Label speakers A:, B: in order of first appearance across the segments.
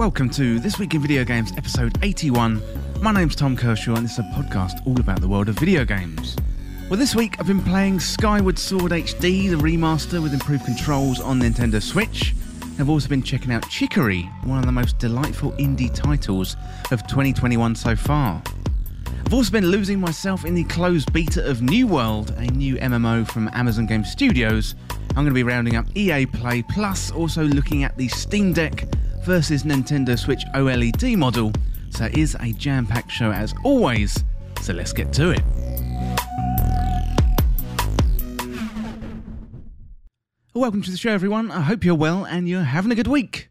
A: Welcome to This Week in Video Games, episode 81. My name's Tom Kershaw, and this is a podcast all about the world of video games. Well, this week I've been playing Skyward Sword HD, the remaster with improved controls on Nintendo Switch. I've also been checking out Chicory, one of the most delightful indie titles of 2021 so far. I've also been losing myself in the closed beta of New World, a new MMO from Amazon Game Studios. I'm going to be rounding up EA Play, plus also looking at the Steam Deck versus Nintendo Switch OLED model. So it is a jam packed show as always, so let's get to it. Welcome to the show, everyone. I hope you're well and you're having a good week.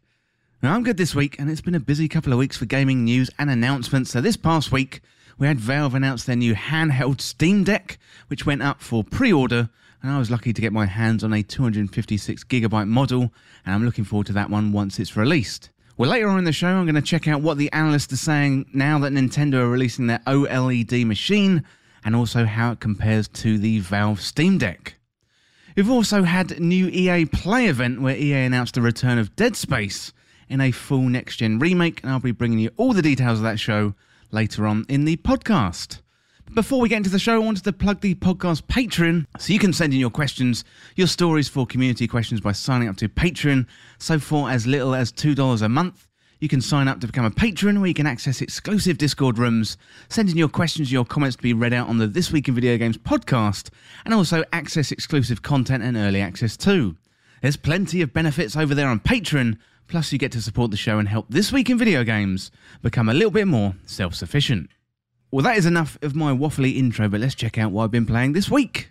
A: Now, I'm good this week, and it's been a busy couple of weeks for gaming news and announcements. So, this past week, we had Valve announce their new handheld Steam Deck, which went up for pre order, and I was lucky to get my hands on a 256 gigabyte model, and I'm looking forward to that one once it's released. Well, later on in the show, I'm going to check out what the analysts are saying now that Nintendo are releasing their OLED machine, and also how it compares to the Valve Steam Deck. We've also had new EA Play event where EA announced the return of Dead Space in a full next gen remake, and I'll be bringing you all the details of that show later on in the podcast. Before we get into the show, I wanted to plug the podcast Patreon so you can send in your questions, your stories for community questions by signing up to Patreon. So, for as little as $2 a month, you can sign up to become a patron where you can access exclusive Discord rooms, send in your questions, your comments to be read out on the This Week in Video Games podcast, and also access exclusive content and early access too. There's plenty of benefits over there on Patreon, plus you get to support the show and help This Week in Video Games become a little bit more self sufficient. Well, that is enough of my waffly intro, but let's check out what I've been playing this week.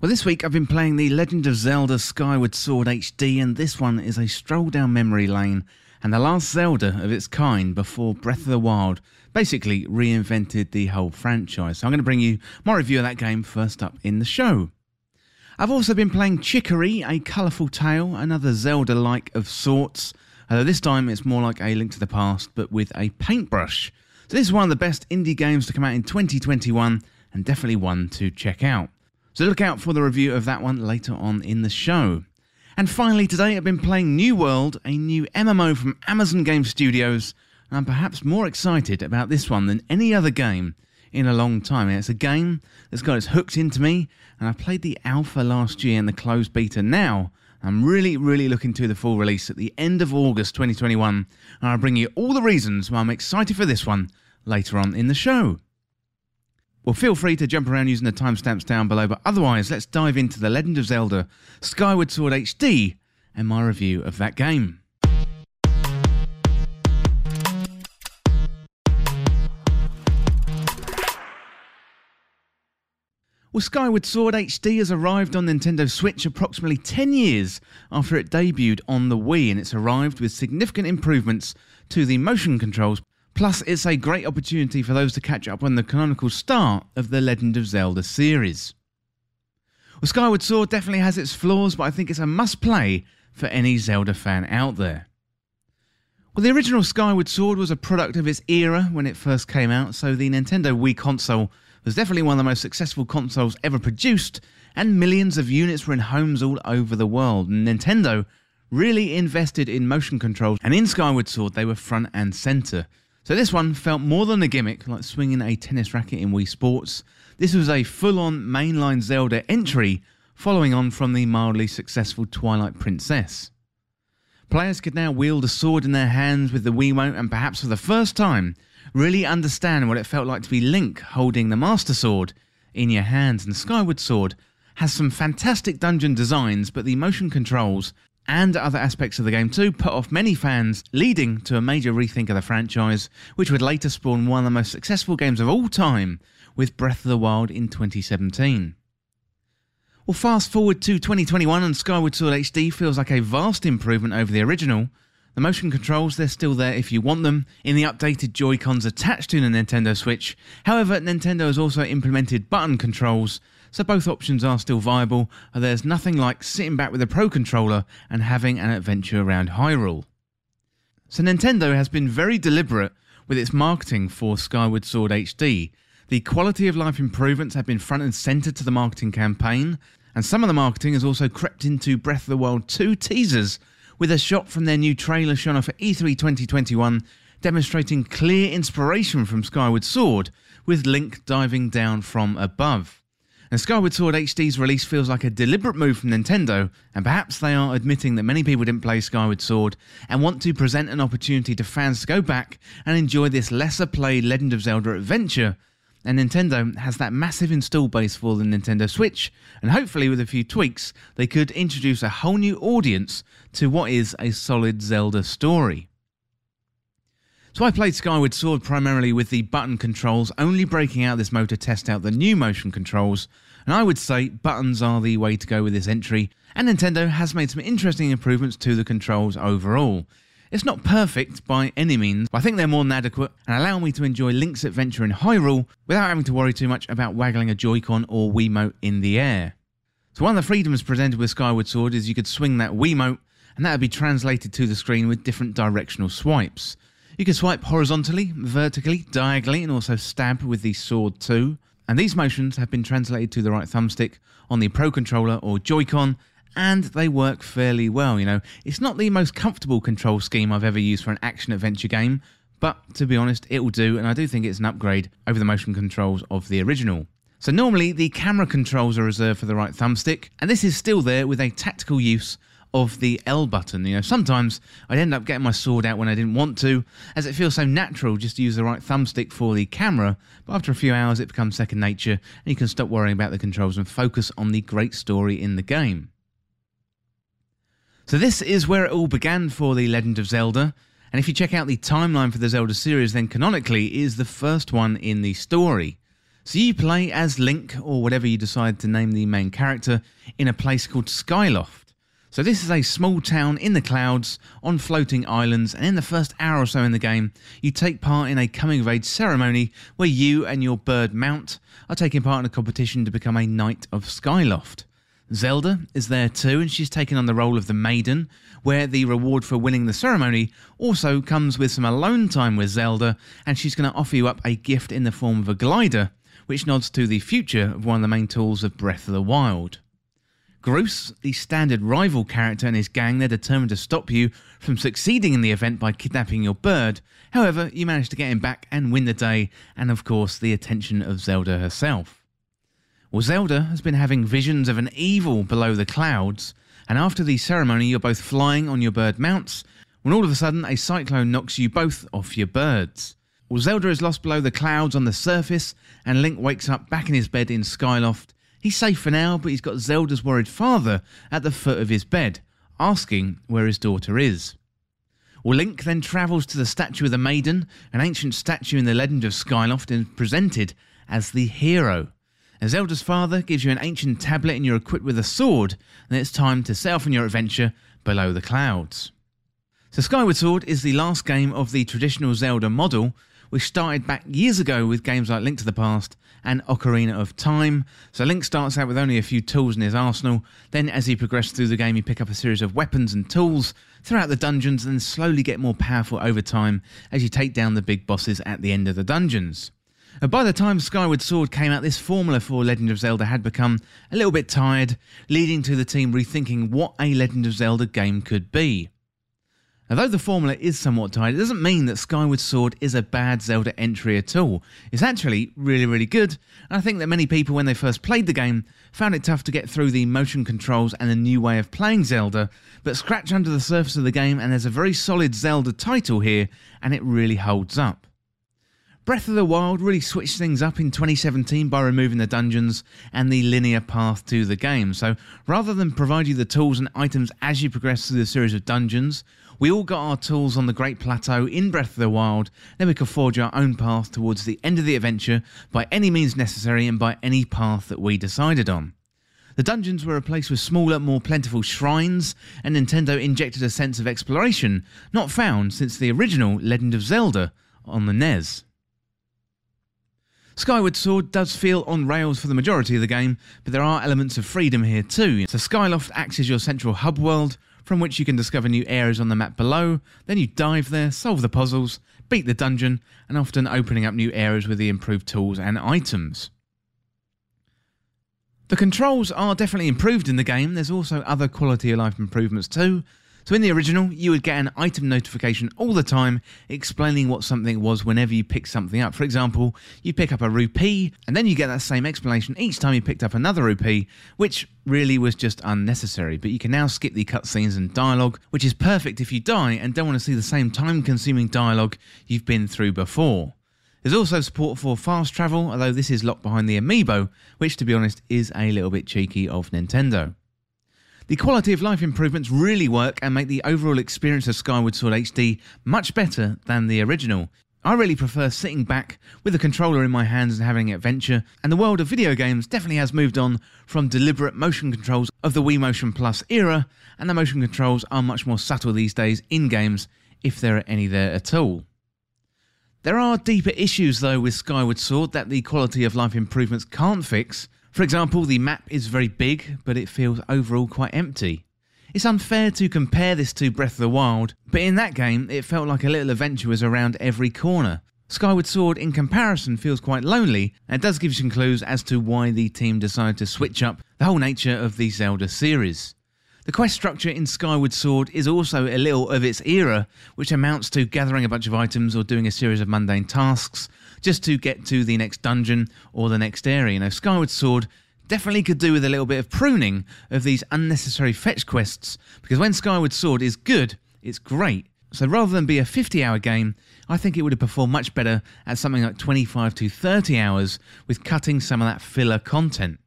A: Well, this week I've been playing The Legend of Zelda Skyward Sword HD, and this one is a stroll down memory lane and the last Zelda of its kind before Breath of the Wild basically reinvented the whole franchise. So I'm going to bring you my review of that game first up in the show. I've also been playing Chicory, a colourful tale, another Zelda like of sorts, although this time it's more like a link to the past but with a paintbrush. So this is one of the best indie games to come out in 2021 and definitely one to check out. So look out for the review of that one later on in the show. And finally today I've been playing New World, a new MMO from Amazon Game Studios, and I'm perhaps more excited about this one than any other game in a long time. It's a game that's got its hooked into me, and I played the alpha last year and the closed beta now. I'm really, really looking to the full release at the end of August 2021, and I'll bring you all the reasons why I'm excited for this one later on in the show. Well, feel free to jump around using the timestamps down below, but otherwise, let's dive into The Legend of Zelda Skyward Sword HD and my review of that game. Well, Skyward Sword HD has arrived on Nintendo Switch approximately 10 years after it debuted on the Wii, and it's arrived with significant improvements to the motion controls Plus, it's a great opportunity for those to catch up on the canonical start of the Legend of Zelda series. Well, Skyward Sword definitely has its flaws, but I think it's a must play for any Zelda fan out there. Well, the original Skyward Sword was a product of its era when it first came out, so the Nintendo Wii console was definitely one of the most successful consoles ever produced, and millions of units were in homes all over the world. Nintendo really invested in motion controls, and in Skyward Sword, they were front and centre. So this one felt more than a gimmick, like swinging a tennis racket in Wii Sports. This was a full-on mainline Zelda entry, following on from the mildly successful Twilight Princess. Players could now wield a sword in their hands with the Wiimote and perhaps for the first time really understand what it felt like to be Link holding the Master Sword in your hands. And Skyward Sword has some fantastic dungeon designs, but the motion controls and other aspects of the game too put off many fans, leading to a major rethink of the franchise, which would later spawn one of the most successful games of all time with Breath of the Wild in 2017. Well, fast forward to 2021 and Skyward Sword HD feels like a vast improvement over the original. The motion controls, they're still there if you want them in the updated Joy-Cons attached to the Nintendo Switch. However, Nintendo has also implemented button controls so both options are still viable, and there's nothing like sitting back with a Pro controller and having an adventure around Hyrule. So Nintendo has been very deliberate with its marketing for Skyward Sword HD. The quality of life improvements have been front and centre to the marketing campaign, and some of the marketing has also crept into Breath of the Wild 2 teasers, with a shot from their new trailer shown off at E3 2021 demonstrating clear inspiration from Skyward Sword, with Link diving down from above. And Skyward Sword HD's release feels like a deliberate move from Nintendo, and perhaps they are admitting that many people didn't play Skyward Sword and want to present an opportunity to fans to go back and enjoy this lesser played Legend of Zelda adventure. And Nintendo has that massive install base for the Nintendo Switch, and hopefully, with a few tweaks, they could introduce a whole new audience to what is a solid Zelda story. So I played Skyward Sword primarily with the button controls, only breaking out this mode to test out the new motion controls, and I would say buttons are the way to go with this entry, and Nintendo has made some interesting improvements to the controls overall. It's not perfect by any means, but I think they're more than adequate and allow me to enjoy Link's adventure in Hyrule without having to worry too much about waggling a Joy-Con or Wiimote in the air. So one of the freedoms presented with Skyward Sword is you could swing that Wiimote and that would be translated to the screen with different directional swipes. You can swipe horizontally, vertically, diagonally, and also stab with the sword too. And these motions have been translated to the right thumbstick on the Pro Controller or Joy-Con, and they work fairly well. You know, it's not the most comfortable control scheme I've ever used for an action adventure game, but to be honest, it will do, and I do think it's an upgrade over the motion controls of the original. So normally the camera controls are reserved for the right thumbstick, and this is still there with a tactical use of the L button. You know, sometimes I'd end up getting my sword out when I didn't want to, as it feels so natural just to use the right thumbstick for the camera, but after a few hours it becomes second nature and you can stop worrying about the controls and focus on the great story in the game. So this is where it all began for The Legend of Zelda, and if you check out the timeline for the Zelda series, then canonically is the first one in the story. So you play as Link, or whatever you decide to name the main character, in a place called Skyloft. So this is a small town in the clouds on floating islands and in the first hour or so in the game you take part in a coming of age ceremony where you and your bird Mount are taking part in a competition to become a Knight of Skyloft. Zelda is there too and she's taken on the role of the Maiden where the reward for winning the ceremony also comes with some alone time with Zelda and she's going to offer you up a gift in the form of a glider which nods to the future of one of the main tools of Breath of the Wild. Groose, the standard rival character and his gang, they're determined to stop you from succeeding in the event by kidnapping your bird. However, you manage to get him back and win the day, and of course, the attention of Zelda herself. Well, Zelda has been having visions of an evil below the clouds, and after the ceremony, you're both flying on your bird mounts when all of a sudden a cyclone knocks you both off your birds. Well, Zelda is lost below the clouds on the surface, and Link wakes up back in his bed in Skyloft He's safe for now, but he's got Zelda's worried father at the foot of his bed, asking where his daughter is. Well, Link then travels to the statue of the maiden, an ancient statue in the legend of Skyloft, and presented as the hero. And Zelda's father gives you an ancient tablet and you're equipped with a sword, and it's time to set off on your adventure below the clouds. So Skyward Sword is the last game of the traditional Zelda model, which started back years ago with games like Link to the Past and Ocarina of Time. So Link starts out with only a few tools in his arsenal. Then, as he progresses through the game, you pick up a series of weapons and tools throughout the dungeons and then slowly get more powerful over time as you take down the big bosses at the end of the dungeons. And by the time Skyward Sword came out, this formula for Legend of Zelda had become a little bit tired, leading to the team rethinking what a Legend of Zelda game could be. Although the formula is somewhat tight, it doesn't mean that Skyward Sword is a bad Zelda entry at all. It's actually really, really good, and I think that many people, when they first played the game, found it tough to get through the motion controls and the new way of playing Zelda, but scratch under the surface of the game and there's a very solid Zelda title here, and it really holds up. Breath of the Wild really switched things up in 2017 by removing the dungeons and the linear path to the game. So rather than provide you the tools and items as you progress through the series of dungeons, we all got our tools on the Great Plateau in Breath of the Wild, then we could forge our own path towards the end of the adventure by any means necessary and by any path that we decided on. The dungeons were replaced with smaller, more plentiful shrines, and Nintendo injected a sense of exploration not found since the original Legend of Zelda on the NES. Skyward Sword does feel on rails for the majority of the game, but there are elements of freedom here too. So Skyloft acts as your central hub world, from which you can discover new areas on the map below. Then you dive there, solve the puzzles, beat the dungeon, and often opening up new areas with the improved tools and items. The controls are definitely improved in the game. There's also other quality of life improvements too, So in the original, you would get an item notification all the time explaining what something was whenever you picked something up. For example, you pick up a rupee and then you get that same explanation each time you picked up another rupee, which really was just unnecessary. But you can now skip the cutscenes and dialogue, which is perfect if you die and don't want to see the same time consuming dialogue you've been through before. There's also support for fast travel, although this is locked behind the amiibo, which to be honest is a little bit cheeky of Nintendo. The quality of life improvements really work and make the overall experience of Skyward Sword HD much better than the original. I really prefer sitting back with a controller in my hands and having an adventure, and the world of video games definitely has moved on from deliberate motion controls of the Wii Motion Plus era, and the motion controls are much more subtle these days in games, if there are any there at all. There are deeper issues though with Skyward Sword that the quality of life improvements can't fix, for example, the map is very big, but it feels overall quite empty. It's unfair to compare this to Breath of the Wild, but in that game, it felt like a little adventure was around every corner. Skyward Sword, in comparison, feels quite lonely and does give some clues as to why the team decided to switch up the whole nature of the Zelda series. The quest structure in Skyward Sword is also a little of its era, which amounts to gathering a bunch of items or doing a series of mundane tasks just to get to the next dungeon or the next area. You know, Skyward Sword definitely could do with a little bit of pruning of these unnecessary fetch quests because when Skyward Sword is good, it's great. So rather than be a 50 hour game, I think it would have performed much better at something like 25 to 30 hours with cutting some of that filler content.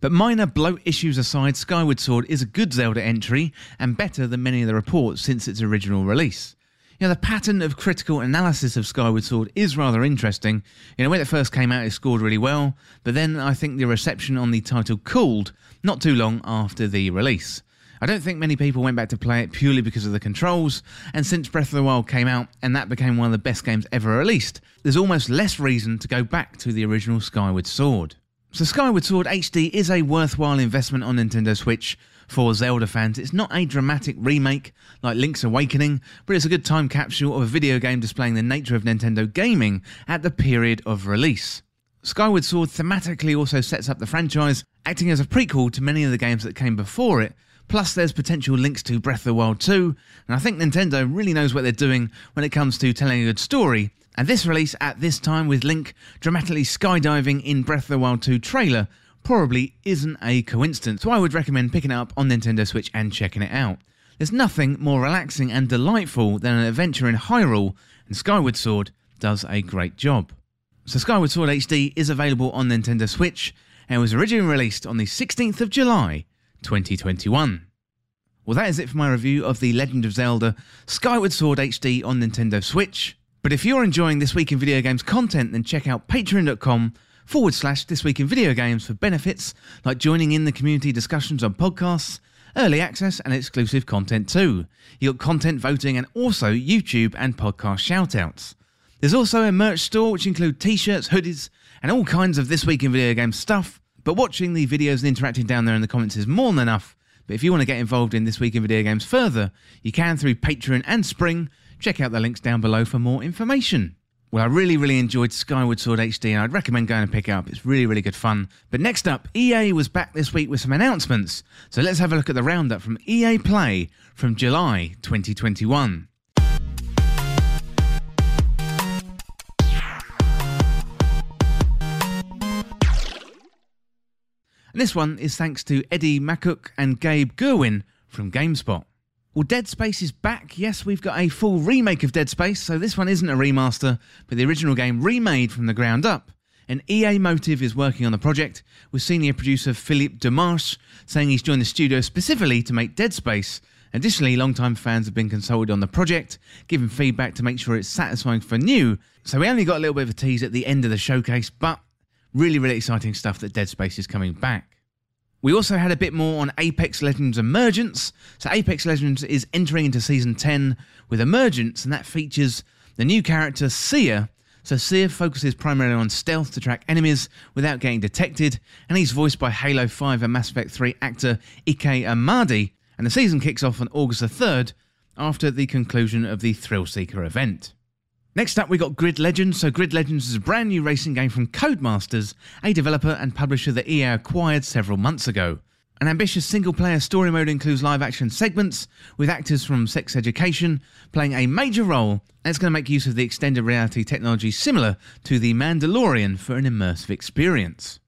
A: But minor bloat issues aside, Skyward Sword is a good Zelda entry and better than many of the reports since its original release. You know, the pattern of critical analysis of Skyward Sword is rather interesting. You know, when it first came out, it scored really well, but then I think the reception on the title cooled not too long after the release. I don't think many people went back to play it purely because of the controls, and since Breath of the Wild came out and that became one of the best games ever released, there's almost less reason to go back to the original Skyward Sword. So Skyward Sword HD is a worthwhile investment on Nintendo Switch for Zelda fans. It's not a dramatic remake like Link's Awakening, but it's a good time capsule of a video game displaying the nature of Nintendo gaming at the period of release. Skyward Sword thematically also sets up the franchise, acting as a prequel to many of the games that came before it. Plus, there's potential links to Breath of the Wild 2, and I think Nintendo really knows what they're doing when it comes to telling a good story and this release at this time with Link dramatically skydiving in Breath of the Wild 2 trailer probably isn't a coincidence, so I would recommend picking it up on Nintendo Switch and checking it out. There's nothing more relaxing and delightful than an adventure in Hyrule, and Skyward Sword does a great job. So, Skyward Sword HD is available on Nintendo Switch and was originally released on the 16th of July 2021. Well, that is it for my review of The Legend of Zelda Skyward Sword HD on Nintendo Switch. But if you're enjoying This Week in Video Games content, then check out patreon.com forward slash This Week in Video Games for benefits like joining in the community discussions on podcasts, early access, and exclusive content too. You got content voting and also YouTube and podcast shoutouts. There's also a merch store which include t-shirts, hoodies, and all kinds of This Week in Video Games stuff. But watching the videos and interacting down there in the comments is more than enough. But if you want to get involved in This Week in Video Games further, you can through Patreon and Spring Check out the links down below for more information. Well, I really, really enjoyed Skyward Sword HD and I'd recommend going and pick it up. It's really, really good fun. But next up, EA was back this week with some announcements. So let's have a look at the roundup from EA Play from July 2021. And this one is thanks to Eddie Makuch and Gabe Gurwin from GameSpot. Well, Dead Space is back. Yes, we've got a full remake of Dead Space, so this one isn't a remaster, but the original game remade from the ground up. And EA Motive is working on the project, with senior producer Philippe Ducharme saying he's joined the studio specifically to make Dead Space. Additionally, long-time fans have been consulted on the project, giving feedback to make sure it's satisfying for new. So we only got a little bit of a tease at the end of the showcase, but really, really exciting stuff that Dead Space is coming back. We also had a bit more on Apex Legends Emergence. So, Apex Legends is entering into Season 10 with Emergence, and that features the new character Seer. So, Seer focuses primarily on stealth to track enemies without getting detected, and he's voiced by Halo 5 and Mass Effect 3 actor Ike Amadi. And the season kicks off on August the 3rd after the conclusion of the Thrill Seeker event. Next up, we got Grid Legends. So, Grid Legends is a brand new racing game from Codemasters, a developer and publisher that EA acquired several months ago. An ambitious single player story mode includes live action segments with actors from Sex Education playing a major role, and it's going to make use of the extended reality technology similar to The Mandalorian for an immersive experience.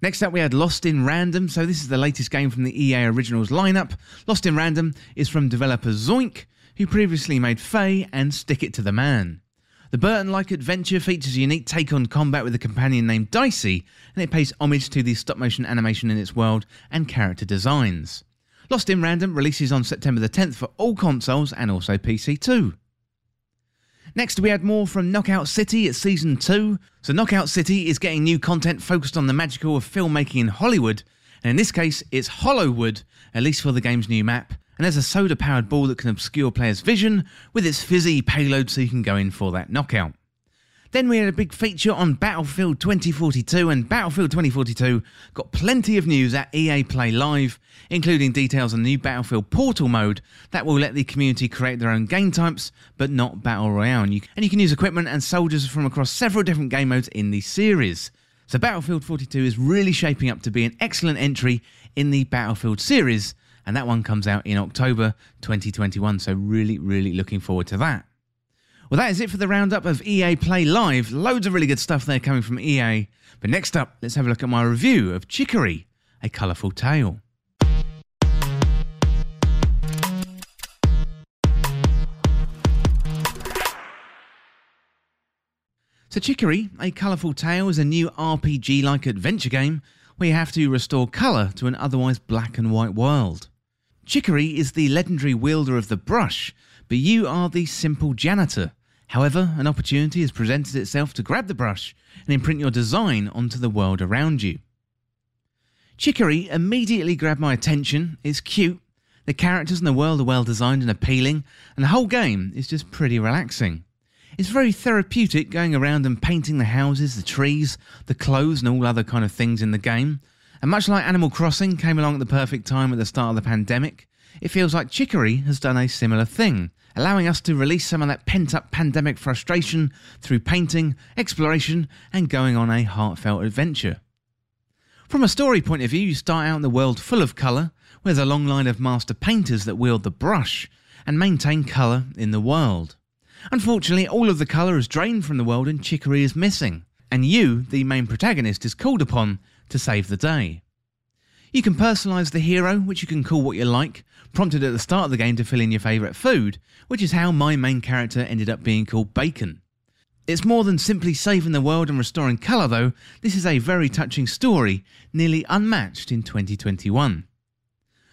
A: Next up, we had Lost in Random. So, this is the latest game from the EA Originals lineup. Lost in Random is from developer Zoink, who previously made Fe and Stick It to the Man. The Burton like adventure features a unique take on combat with a companion named Dicey, and it pays homage to the stop motion animation in its world and character designs. Lost in Random releases on September the 10th for all consoles and also PC too. Next, we had more from Knockout City at Season 2. So, Knockout City is getting new content focused on the magical of filmmaking in Hollywood, and in this case, it's Hollowwood, at least for the game's new map, and there's a soda powered ball that can obscure players' vision with its fizzy payload so you can go in for that knockout. Then we had a big feature on Battlefield 2042, and Battlefield 2042 got plenty of news at EA Play Live, including details on the new Battlefield Portal mode that will let the community create their own game types, but not Battle Royale. And you, and you can use equipment and soldiers from across several different game modes in the series. So Battlefield 42 is really shaping up to be an excellent entry in the Battlefield series, and that one comes out in October 2021. So, really, really looking forward to that. Well, that is it for the roundup of EA Play Live. Loads of really good stuff there coming from EA. But next up, let's have a look at my review of Chicory, a colourful tale. So, Chicory, A Colourful Tale is a new RPG like adventure game where you have to restore colour to an otherwise black and white world. Chicory is the legendary wielder of the brush, but you are the simple janitor. However, an opportunity has presented itself to grab the brush and imprint your design onto the world around you. Chicory immediately grabbed my attention. It's cute, the characters and the world are well designed and appealing, and the whole game is just pretty relaxing. It's very therapeutic going around and painting the houses, the trees, the clothes, and all other kind of things in the game. And much like Animal Crossing came along at the perfect time at the start of the pandemic, it feels like Chicory has done a similar thing, allowing us to release some of that pent up pandemic frustration through painting, exploration, and going on a heartfelt adventure. From a story point of view, you start out in the world full of colour, with a long line of master painters that wield the brush and maintain colour in the world. Unfortunately, all of the colour is drained from the world and Chicory is missing, and you, the main protagonist, is called upon to save the day. You can personalise the hero, which you can call what you like, prompted at the start of the game to fill in your favourite food, which is how my main character ended up being called Bacon. It's more than simply saving the world and restoring colour, though, this is a very touching story, nearly unmatched in 2021.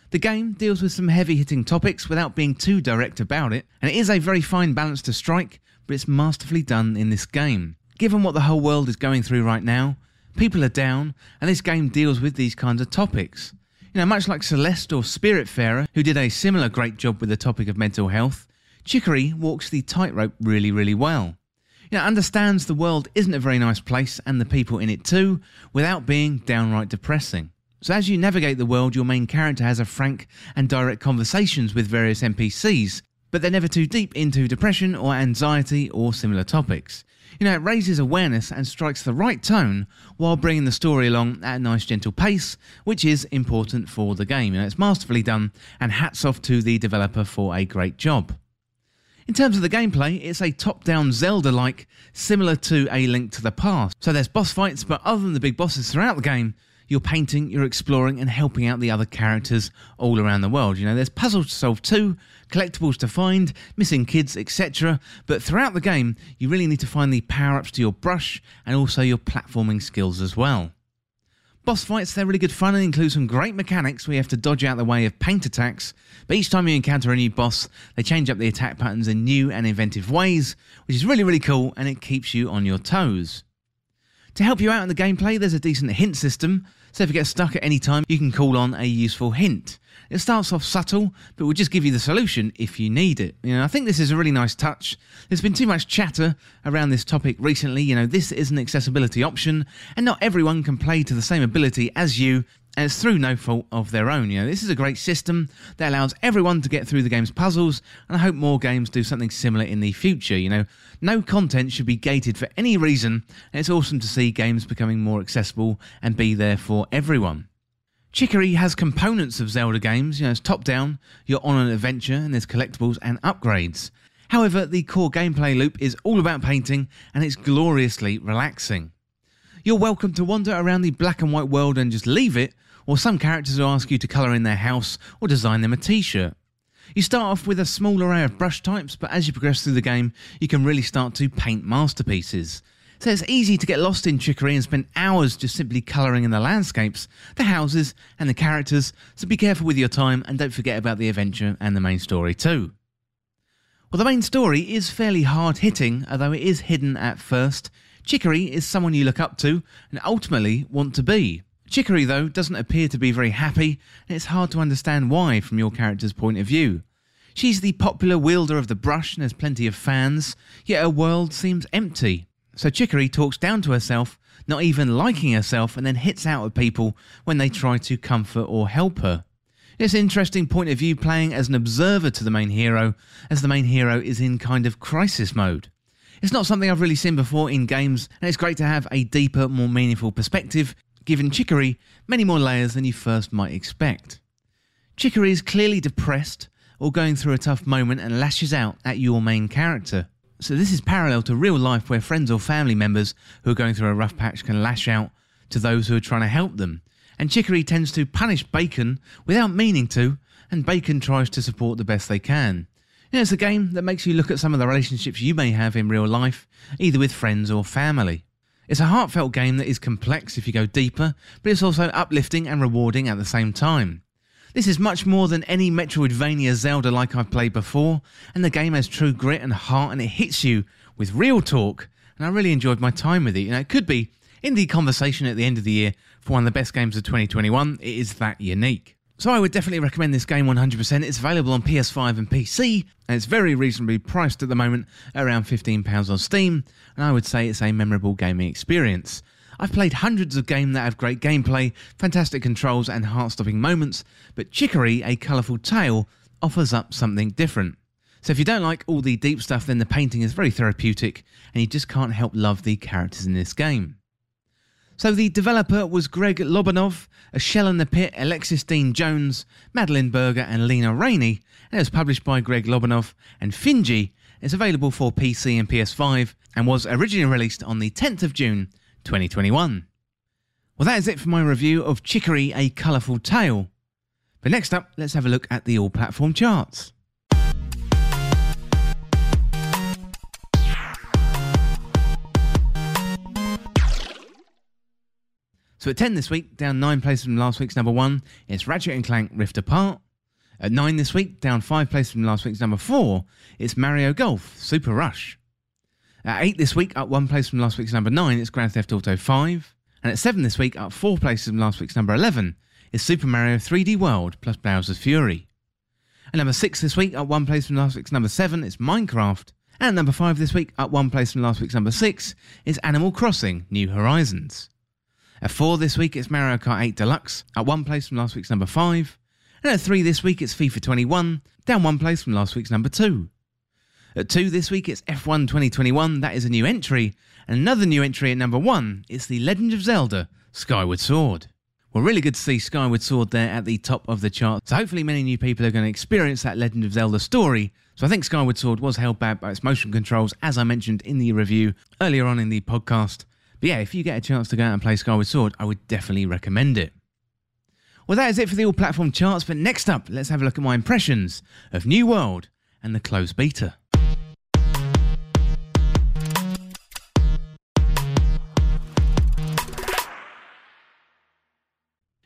A: The game deals with some heavy hitting topics without being too direct about it, and it is a very fine balance to strike, but it's masterfully done in this game. Given what the whole world is going through right now, People are down, and this game deals with these kinds of topics. You know, much like Celeste or Spiritfarer, who did a similar great job with the topic of mental health, Chicory walks the tightrope really, really well. You know, understands the world isn't a very nice place and the people in it too, without being downright depressing. So as you navigate the world, your main character has a frank and direct conversations with various NPCs, but they're never too deep into depression or anxiety or similar topics. You know, it raises awareness and strikes the right tone while bringing the story along at a nice gentle pace, which is important for the game. You know, it's masterfully done, and hats off to the developer for a great job. In terms of the gameplay, it's a top down Zelda like, similar to A Link to the Past. So there's boss fights, but other than the big bosses throughout the game, you're painting, you're exploring, and helping out the other characters all around the world. You know, there's puzzles to solve too, collectibles to find, missing kids, etc. But throughout the game, you really need to find the power ups to your brush and also your platforming skills as well. Boss fights, they're really good fun and include some great mechanics where you have to dodge out the way of paint attacks, but each time you encounter a new boss, they change up the attack patterns in new and inventive ways, which is really, really cool and it keeps you on your toes. To help you out in the gameplay, there's a decent hint system, so if you get stuck at any time, you can call on a useful hint. It starts off subtle, but will just give you the solution if you need it. You know, I think this is a really nice touch. There's been too much chatter around this topic recently. You know, this is an accessibility option, and not everyone can play to the same ability as you, and it's through no fault of their own. You know, this is a great system that allows everyone to get through the game's puzzles, and I hope more games do something similar in the future. You know, no content should be gated for any reason, and it's awesome to see games becoming more accessible and be there for everyone. Chicory has components of Zelda games, you know, it's top down, you're on an adventure, and there's collectibles and upgrades. However, the core gameplay loop is all about painting and it's gloriously relaxing. You're welcome to wander around the black and white world and just leave it, or some characters will ask you to colour in their house or design them a t shirt. You start off with a small array of brush types, but as you progress through the game, you can really start to paint masterpieces. So it's easy to get lost in Chicory and spend hours just simply colouring in the landscapes, the houses, and the characters, so be careful with your time and don't forget about the adventure and the main story too. Well, the main story is fairly hard hitting, although it is hidden at first. Chicory is someone you look up to and ultimately want to be. Chicory, though, doesn't appear to be very happy, and it's hard to understand why from your character's point of view. She's the popular wielder of the brush and has plenty of fans, yet her world seems empty. So Chicory talks down to herself, not even liking herself, and then hits out at people when they try to comfort or help her. It's an interesting point of view playing as an observer to the main hero, as the main hero is in kind of crisis mode. It's not something I've really seen before in games, and it's great to have a deeper, more meaningful perspective, giving Chicory many more layers than you first might expect. Chicory is clearly depressed or going through a tough moment and lashes out at your main character. So, this is parallel to real life where friends or family members who are going through a rough patch can lash out to those who are trying to help them. And Chicory tends to punish Bacon without meaning to, and Bacon tries to support the best they can. It's a game that makes you look at some of the relationships you may have in real life, either with friends or family. It's a heartfelt game that is complex if you go deeper, but it's also uplifting and rewarding at the same time. This is much more than any Metroidvania Zelda like I've played before, and the game has true grit and heart and it hits you with real talk, and I really enjoyed my time with it. You know, it could be in the conversation at the end of the year for one of the best games of 2021, it is that unique. So I would definitely recommend this game 100%. It's available on PS5 and PC, and it's very reasonably priced at the moment, around £15 on Steam, and I would say it's a memorable gaming experience. I've played hundreds of games that have great gameplay, fantastic controls, and heart stopping moments, but Chicory, a colourful tale, offers up something different. So if you don't like all the deep stuff, then the painting is very therapeutic, and you just can't help love the characters in this game. So the developer was Greg Lobanov, A Shell in the Pit, Alexis Dean Jones, Madeline Berger, and Lena Rainey, and it was published by Greg Lobanov and Finji. It's available for PC and PS5 and was originally released on the 10th of June 2021. Well, that is it for my review of Chicory A Colourful Tale. But next up, let's have a look at the all platform charts. So at 10 this week, down 9 places from last week's number 1, it's Ratchet and Clank Rift Apart. At 9 this week, down 5 places from last week's number 4, it's Mario Golf Super Rush. At 8 this week, up 1 place from last week's number 9, it's Grand Theft Auto 5. And at 7 this week, up 4 places from last week's number 11, it's Super Mario 3D World plus Bowser's Fury. And number 6 this week, up 1 place from last week's number 7, it's Minecraft. And number 5 this week, up 1 place from last week's number 6, is Animal Crossing New Horizons. At 4 this week, it's Mario Kart 8 Deluxe, at 1 place from last week's number 5. And at 3 this week, it's FIFA 21, down 1 place from last week's number 2. At 2 this week, it's F1 2021, that is a new entry. And another new entry at number 1 is The Legend of Zelda Skyward Sword. Well, really good to see Skyward Sword there at the top of the chart. So hopefully many new people are going to experience that Legend of Zelda story. So I think Skyward Sword was held back by its motion controls, as I mentioned in the review earlier on in the podcast. But yeah, if you get a chance to go out and play Skyward Sword, I would definitely recommend it. Well, that is it for the all platform charts, but next up, let's have a look at my impressions of New World and the closed beta.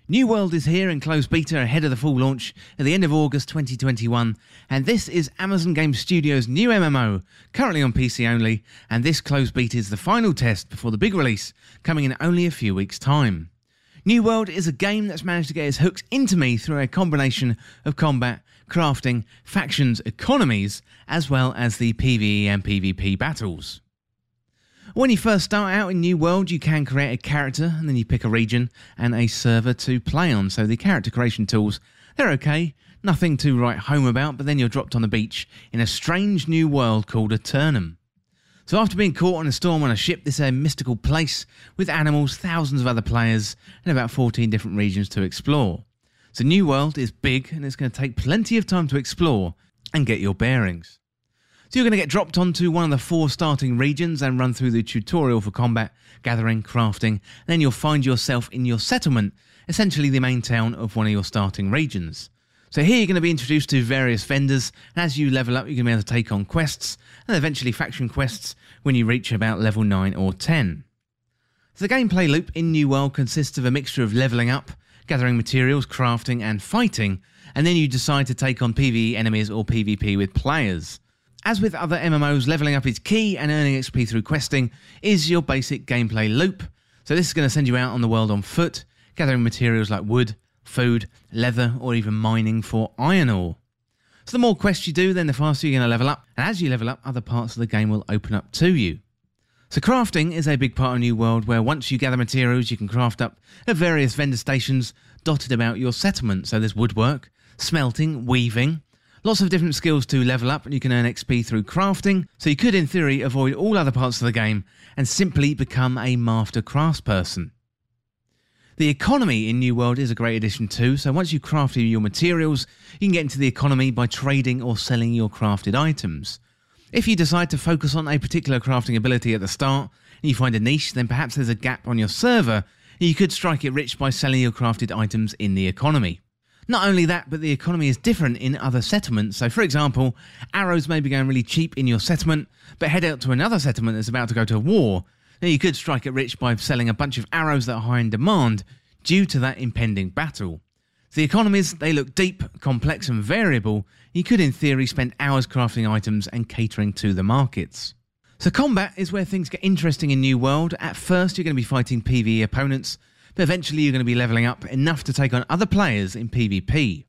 A: New World is here in closed beta ahead of the full launch at the end of August 2021, and this is Amazon Game Studios' new MMO, currently on PC only, and this closed beta is the final test before the big release, coming in only a few weeks' time. New World is a game that's managed to get its hooks into me through a combination of combat, crafting, factions, economies, as well as the PvE and PvP battles. When you first start out in New World, you can create a character and then you pick a region and a server to play on. So the character creation tools, they're okay, nothing to write home about, but then you're dropped on the beach in a strange new world called Aeternum. So, after being caught in a storm on a ship, this is a mystical place with animals, thousands of other players, and about 14 different regions to explore. So, New World is big and it's going to take plenty of time to explore and get your bearings. So, you're going to get dropped onto one of the four starting regions and run through the tutorial for combat, gathering, crafting, then you'll find yourself in your settlement, essentially the main town of one of your starting regions. So here you're going to be introduced to various vendors, and as you level up, you're going to be able to take on quests, and eventually faction quests when you reach about level 9 or 10. So the gameplay loop in New World consists of a mixture of leveling up, gathering materials, crafting, and fighting, and then you decide to take on PvE enemies or PvP with players. As with other MMOs, leveling up is key, and earning XP through questing is your basic gameplay loop. So this is going to send you out on the world on foot, gathering materials like wood, food, leather, or even mining for iron ore. So the more quests you do, then the faster you're going to level up, and as you level up, other parts of the game will open up to you. So crafting is a big part of New World where once you gather materials, you can craft up at various vendor stations dotted about your settlement. So there's woodwork, smelting, weaving, lots of different skills to level up, and you can earn XP through crafting. So you could, in theory, avoid all other parts of the game and simply become a master craftsperson. The economy in New World is a great addition too, so once you crafted your materials, you can get into the economy by trading or selling your crafted items. If you decide to focus on a particular crafting ability at the start, and you find a niche, then perhaps there's a gap on your server, and you could strike it rich by selling your crafted items in the economy. Not only that, but the economy is different in other settlements. So, for example, arrows may be going really cheap in your settlement, but head out to another settlement that's about to go to war, now, you could strike it rich by selling a bunch of arrows that are high in demand due to that impending battle. The economies, they look deep, complex, and variable. You could, in theory, spend hours crafting items and catering to the markets. So, combat is where things get interesting in New World. At first, you're going to be fighting PvE opponents, but eventually, you're going to be leveling up enough to take on other players in PvP.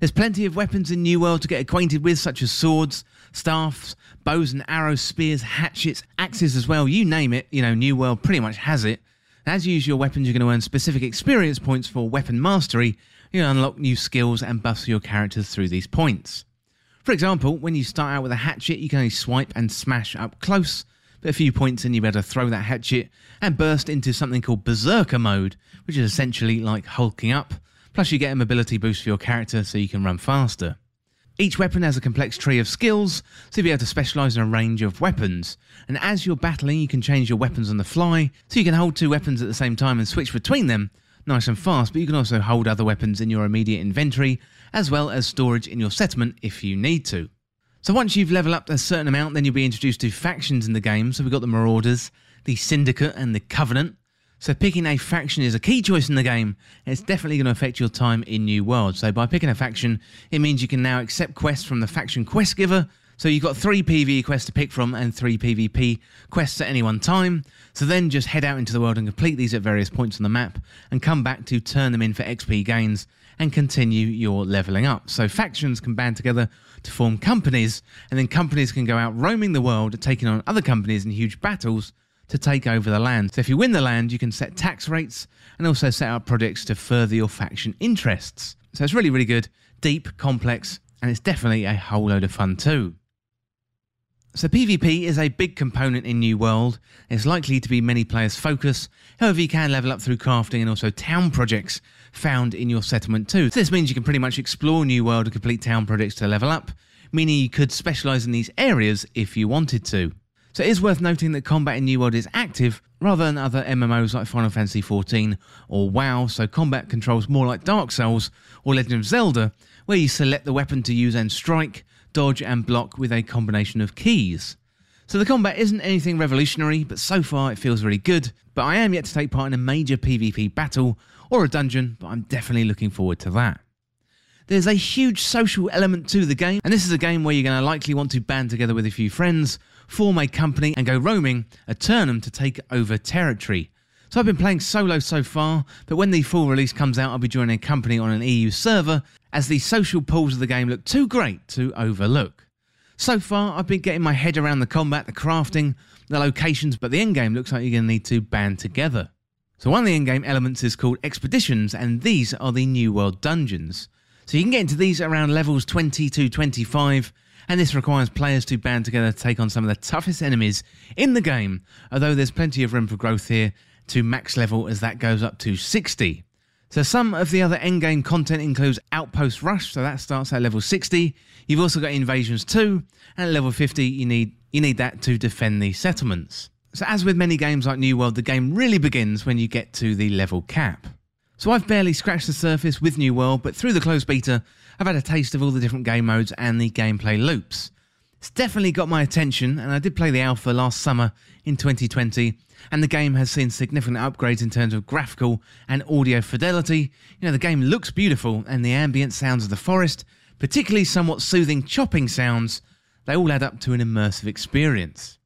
A: There's plenty of weapons in New World to get acquainted with, such as swords, staffs, bows and arrows, spears, hatchets, axes as well. You name it, you know, New World pretty much has it. As you use your weapons, you're going to earn specific experience points for weapon mastery. You unlock new skills and buffs for your characters through these points. For example, when you start out with a hatchet, you can only swipe and smash up close, a few points and you better throw that hatchet and burst into something called Berserker mode, which is essentially like hulking up, Plus, you get a mobility boost for your character so you can run faster. Each weapon has a complex tree of skills, so you'll be able to specialise in a range of weapons. And as you're battling, you can change your weapons on the fly, so you can hold two weapons at the same time and switch between them nice and fast, but you can also hold other weapons in your immediate inventory, as well as storage in your settlement if you need to. So once you've leveled up a certain amount, then you'll be introduced to factions in the game. So we've got the Marauders, the Syndicate, and the Covenant. So picking a faction is a key choice in the game. It's definitely going to affect your time in New World. So by picking a faction, it means you can now accept quests from the faction quest giver. So you've got three PvE quests to pick from and three PvP quests at any one time. So then just head out into the world and complete these at various points on the map and come back to turn them in for XP gains and continue your leveling up. So factions can band together to form companies and then companies can go out roaming the world, taking on other companies in huge battles to take over the land. So if you win the land, you can set tax rates and also set up projects to further your faction interests. So it's really, really good, deep, complex, and it's definitely a whole load of fun too. So PvP is a big component in New World. It's likely to be many players' focus. However, you can level up through crafting and also town projects found in your settlement too. So this means you can pretty much explore New World and complete town projects to level up, meaning you could specialize in these areas if you wanted to. So it is worth noting that combat in New World is active rather than other MMOs like Final Fantasy XIV or WoW, so combat controls more like Dark Souls or Legend of Zelda, where you select the weapon to use and strike, dodge and block with a combination of keys. So the combat isn't anything revolutionary, but so far it feels really good. But I am yet to take part in a major PvP battle or a dungeon, but I'm definitely looking forward to that. There's a huge social element to the game, and this is a game where you're going to likely want to band together with a few friends form a company and go roaming Aeternum to take over territory. So I've been playing solo so far, but when the full release comes out, I'll be joining a company on an EU server, as the social pools of the game look too great to overlook. So far, I've been getting my head around the combat, the crafting, the locations, but the endgame looks like you're going to need to band together. So one of the endgame elements is called expeditions, and these are the New World dungeons. So you can get into these around levels 20 to 25, and this requires players to band together to take on some of the toughest enemies in the game, although there's plenty of room for growth here to max level as that goes up to 60. So some of the other endgame content includes Outpost Rush, so that starts at level 60. You've also got Invasions 2, and at level 50 you need you need that to defend the settlements. So as with many games like New World, the game really begins when you get to the level cap. So I've barely scratched the surface with New World, but through the closed beta, I've had a taste of all the different game modes and the gameplay loops. It's definitely got my attention, and I did play the alpha last summer in 2020, and the game has seen significant upgrades in terms of graphical and audio fidelity. You know, the game looks beautiful, and the ambient sounds of the forest, particularly somewhat soothing chopping sounds, they all add up to an immersive experience.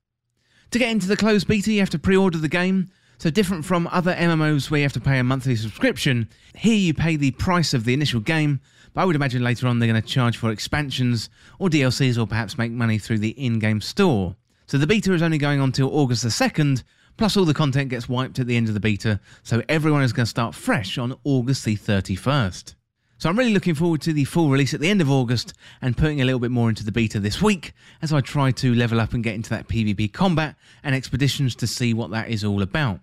A: To get into the closed beta, you have to pre order the game. So, different from other MMOs where you have to pay a monthly subscription, here you pay the price of the initial game, but I would imagine later on they're going to charge for expansions or DLCs or perhaps make money through the in game store. So, the beta is only going on till August the 2nd, plus all the content gets wiped at the end of the beta, so everyone is going to start fresh on August the 31st. So I'm really looking forward to the full release at the end of August and putting a little bit more into the beta this week as I try to level up and get into that PvP combat and expeditions to see what that is all about.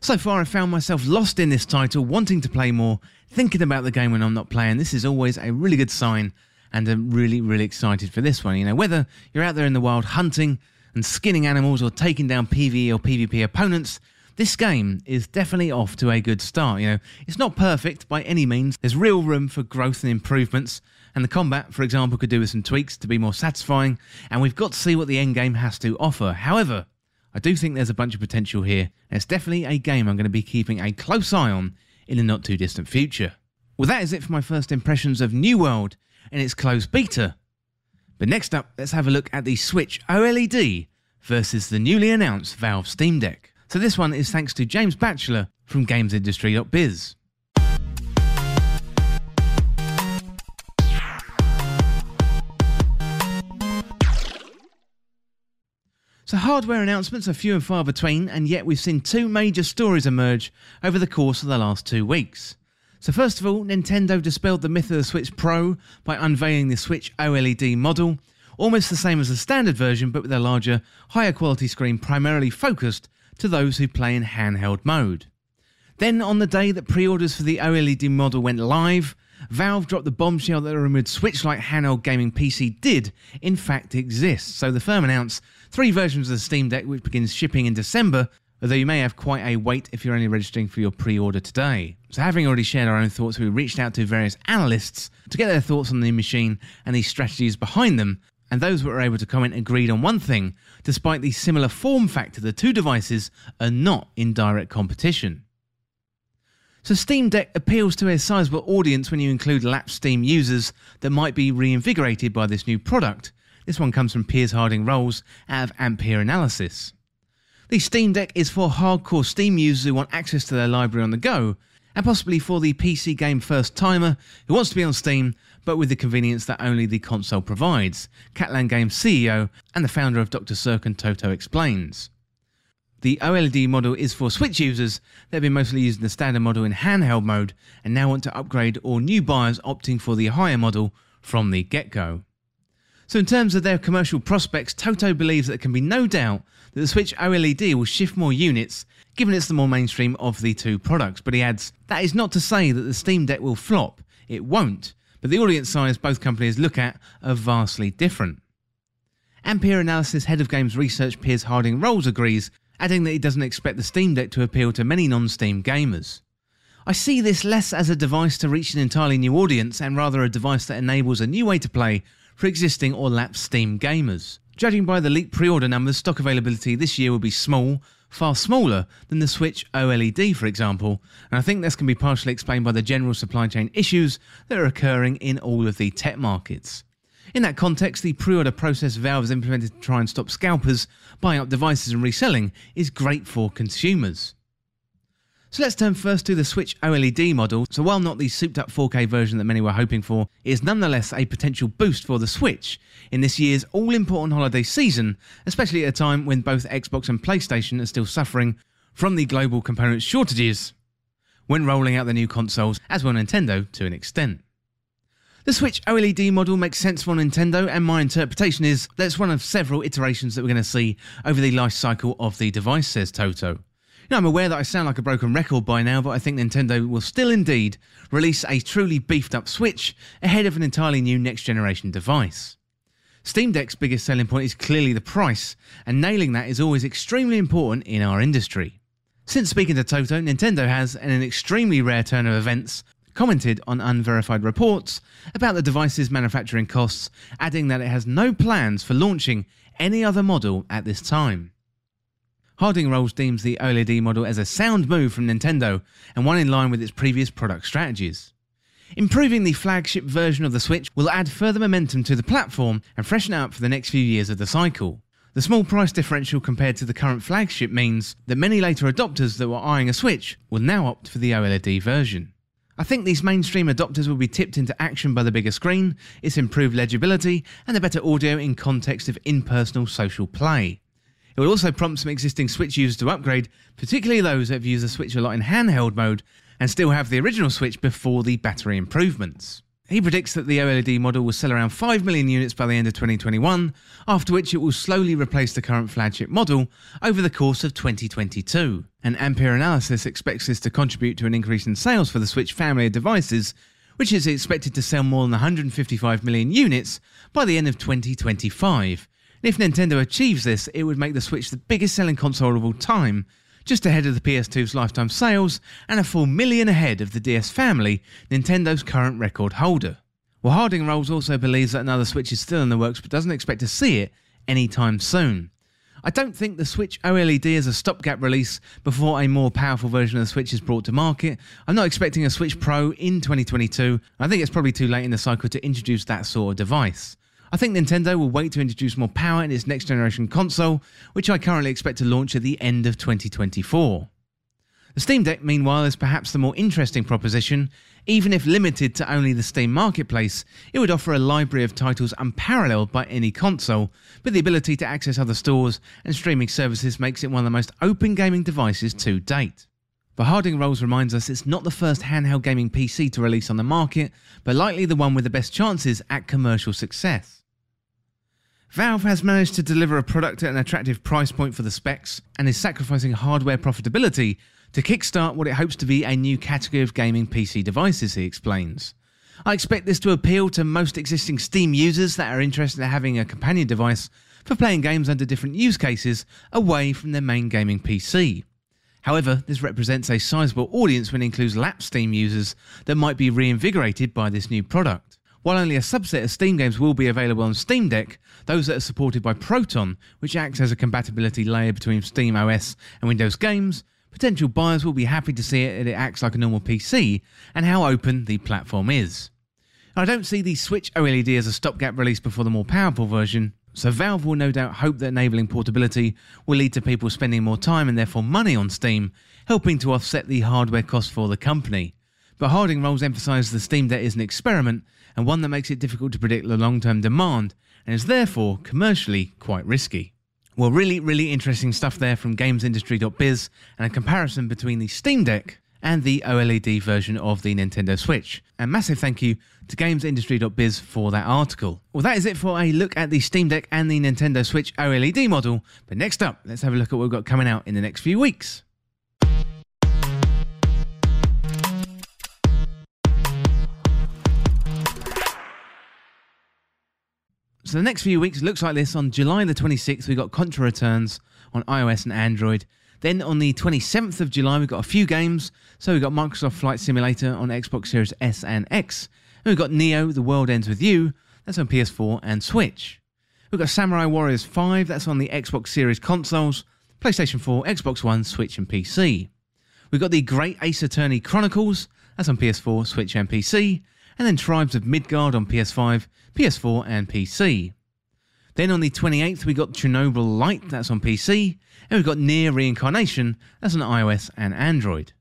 A: So far, I've found myself lost in this title, wanting to play more, thinking about the game when I'm not playing. This is always a really good sign, and I'm really, really excited for this one. You know, whether you're out there in the wild hunting and skinning animals or taking down PvE or PvP opponents, this game is definitely off to a good start. You know, it's not perfect by any means. There's real room for growth and improvements, and the combat, for example, could do with some tweaks to be more satisfying, and we've got to see what the end game has to offer. However, I do think there's a bunch of potential here, and it's definitely a game I'm going to be keeping a close eye on in the not too distant future. Well, that is it for my first impressions of New World and its closed beta. But next up, let's have a look at the Switch OLED versus the newly announced Valve Steam Deck. So this one is thanks to James Batchelor from GamesIndustry.biz. So, hardware announcements are few and far between, and yet we've seen two major stories emerge over the course of the last two weeks. So, first of all, Nintendo dispelled the myth of the Switch Pro by unveiling the Switch OLED model, almost the same as the standard version, but with a larger, higher quality screen primarily focused to those who play in handheld mode. Then, on the day that pre orders for the OLED model went live, Valve dropped the bombshell that the rumoured Switch like handheld gaming PC did, in fact, exist. So the firm announced three versions of the Steam Deck, which begins shipping in December, although you may have quite a wait if you're only registering for your pre order today. So, having already shared our own thoughts, we reached out to various analysts to get their thoughts on the machine and the strategies behind them, and those that were able to comment agreed on one thing despite the similar form factor, the two devices are not in direct competition. So, Steam Deck appeals to a sizable audience when you include lapsed Steam users that might be reinvigorated by this new product. This one comes from Piers Harding Rolls out of Ampere Analysis. The Steam Deck is for hardcore Steam users who want access to their library on the go, and possibly for the PC game first timer who wants to be on Steam but with the convenience that only the console provides, Kantan Games CEO and the founder of Dr. Serkan Toto explains. The OLED model is for Switch users that have been mostly using the standard model in handheld mode and now want to upgrade or new buyers opting for the higher model from the get go. So, in terms of their commercial prospects, Toto believes that there can be no doubt that the Switch OLED will shift more units, given it's the more mainstream of the two products. But he adds, that is not to say that the Steam Deck will flop. It won't, but the audience size both companies look at are vastly different. Ampere Analysis head of games research Piers Harding Rolls agrees, adding that he doesn't expect the Steam Deck to appeal to many non Steam gamers. I see this less as a device to reach an entirely new audience and rather a device that enables a new way to play for existing or lapsed Steam gamers. Judging by the leaked pre order numbers, stock availability this year will be small, far smaller than the Switch OLED, for example, and I think this can be partially explained by the general supply chain issues that are occurring in all of the tech markets. In that context, the pre order process Valve has implemented to try and stop scalpers buying up devices and reselling is great for consumers. So let's turn first to the Switch OLED model. So while not the souped up 4K version that many were hoping for, it is nonetheless a potential boost for the Switch in this year's all important holiday season, especially at a time when both Xbox and PlayStation are still suffering from the global component shortages when rolling out the new consoles, as will Nintendo to an extent. The Switch OLED model makes sense for Nintendo, and my interpretation is that it's one of several iterations that we're going to see over the life cycle of the device, says Toto. Know, I'm aware that I sound like a broken record by now, but I think Nintendo will still indeed release a truly beefed up Switch ahead of an entirely new next generation device. Steam Deck's biggest selling point is clearly the price, and nailing that is always extremely important in our industry. Since speaking to Toto, Nintendo has, in an extremely rare turn of events, commented on unverified reports about the device's manufacturing costs, adding that it has no plans for launching any other model at this time. Harding Rolls deems the OLED model as a sound move from Nintendo and one in line with its previous product strategies. Improving the flagship version of the Switch will add further momentum to the platform and freshen it up for the next few years of the cycle. The small price differential compared to the current flagship means that many later adopters that were eyeing a Switch will now opt for the OLED version. I think these mainstream adopters will be tipped into action by the bigger screen, its improved legibility, and the better audio in context of impersonal social play. It will also prompt some existing Switch users to upgrade, particularly those that have used the Switch a lot in handheld mode and still have the original Switch before the battery improvements. He predicts that the OLED model will sell around 5 million units by the end of 2021, after which it will slowly replace the current flagship model over the course of 2022. An Ampere analysis expects this to contribute to an increase in sales for the Switch family of devices, which is expected to sell more than 155 million units by the end of 2025. If Nintendo achieves this, it would make the Switch the biggest selling console of all time, just ahead of the PS2's lifetime sales and a full million ahead of the DS family, Nintendo's current record holder. Well, Harding Rolls also believes that another Switch is still in the works but doesn't expect to see it anytime soon. I don't think the Switch OLED is a stopgap release before a more powerful version of the Switch is brought to market. I'm not expecting a Switch Pro in 2022. I think it's probably too late in the cycle to introduce that sort of device. I think Nintendo will wait to introduce more power in its next generation console, which I currently expect to launch at the end of 2024. The Steam Deck, meanwhile, is perhaps the more interesting proposition. Even if limited to only the Steam marketplace, it would offer a library of titles unparalleled by any console, but the ability to access other stores and streaming services makes it one of the most open gaming devices to date. But Harding Rolls reminds us it's not the first handheld gaming PC to release on the market, but likely the one with the best chances at commercial success. Valve has managed to deliver a product at an attractive price point for the specs and is sacrificing hardware profitability to kickstart what it hopes to be a new category of gaming PC devices, he explains. I expect this to appeal to most existing Steam users that are interested in having a companion device for playing games under different use cases away from their main gaming PC. However, this represents a sizable audience when it includes lapsed Steam users that might be reinvigorated by this new product. While only a subset of Steam games will be available on Steam Deck, those that are supported by Proton, which acts as a compatibility layer between Steam OS and Windows games, potential buyers will be happy to see it, it acts like a normal PC and how open the platform is. I don't see the Switch OLED as a stopgap release before the more powerful version, so Valve will no doubt hope that enabling portability will lead to people spending more time and therefore money on Steam, helping to offset the hardware cost for the company. But Harding Rolls emphasises the Steam Deck is an experiment and one that makes it difficult to predict the long term demand and is therefore commercially quite risky. Well, really, really interesting stuff there from GamesIndustry.biz and a comparison between the Steam Deck and the OLED version of the Nintendo Switch. And massive thank you to GamesIndustry.biz for that article. Well, that is it for a look at the Steam Deck and the Nintendo Switch OLED model. But next up, let's have a look at what we've got coming out in the next few weeks. So the next few weeks looks like this. On July the 26th, we got Contra Returns on iOS and Android. Then on the 27th of July, we've got a few games. So we've got Microsoft Flight Simulator on Xbox Series S and X. And we've got Neo, The World Ends With You. That's on PS4 and Switch. We've got Samurai Warriors 5. That's on the Xbox Series consoles, PlayStation 4, Xbox One, Switch, and PC. We've got the Great Ace Attorney Chronicles. That's on PS4, Switch, and PC and then Tribes of Midgard on PS5, PS4, and PC. Then on the 28th, we got Chernobylite, that's on PC, and we've got NieR Reincarnation, that's on iOS and Android.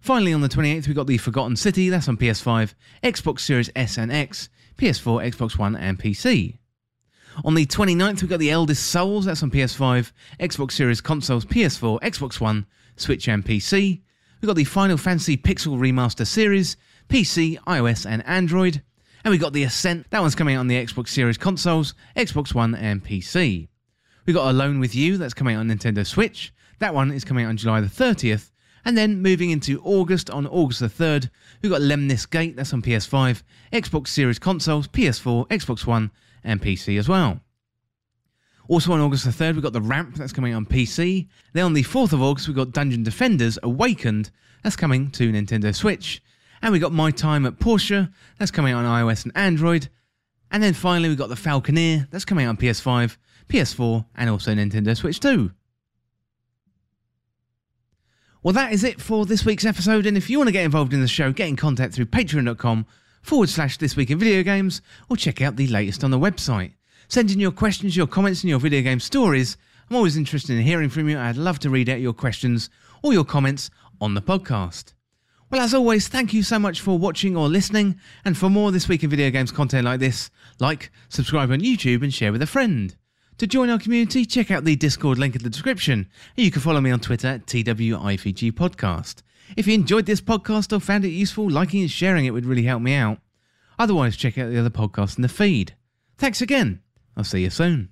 A: Finally, on the 28th, we got The Forgotten City, that's on PS5, Xbox Series S and X, PS4, Xbox One, and PC. On the 29th, we got The Eldest Souls, that's on PS5, Xbox Series consoles, PS4, Xbox One, Switch, and PC. We've got the Final Fantasy Pixel Remaster series, PC, iOS, and Android. And we got The Ascent, that one's coming out on the Xbox Series consoles, Xbox One, and PC. We got Alone with You, that's coming out on Nintendo Switch. That one is coming out on July the 30th. And then moving into August, on August the 3rd, we've got Lemnis Gate, that's on PS5, Xbox Series consoles, PS4, Xbox One, and PC as well. Also on August the 3rd, we've got The Ramp, that's coming out on PC. Then on the 4th of August, we've got Dungeon Defenders Awakened, that's coming to Nintendo Switch. And we got My Time at Portia, that's coming out on iOS and Android. And then finally, we've got The Falconeer, that's coming out on PS5, PS4, and also Nintendo Switch too. Well, that is it for this week's episode. And if you want to get involved in the show, get in contact through patreon.com forward slash this week in video games or check out the latest on the website. Send in your questions, your comments, and your video game stories. I'm always interested in hearing from you. I'd love to read out your questions or your comments on the podcast. Well, as always, thank you so much for watching or listening. And for more This Week in Video Games content like this, like, subscribe on YouTube, and share with a friend. To join our community, check out the Discord link in the description. And you can follow me on Twitter at TWIVG Podcast. If you enjoyed this podcast or found it useful, liking and sharing it would really help me out. Otherwise, check out the other podcasts in the feed. Thanks again. I'll see you soon.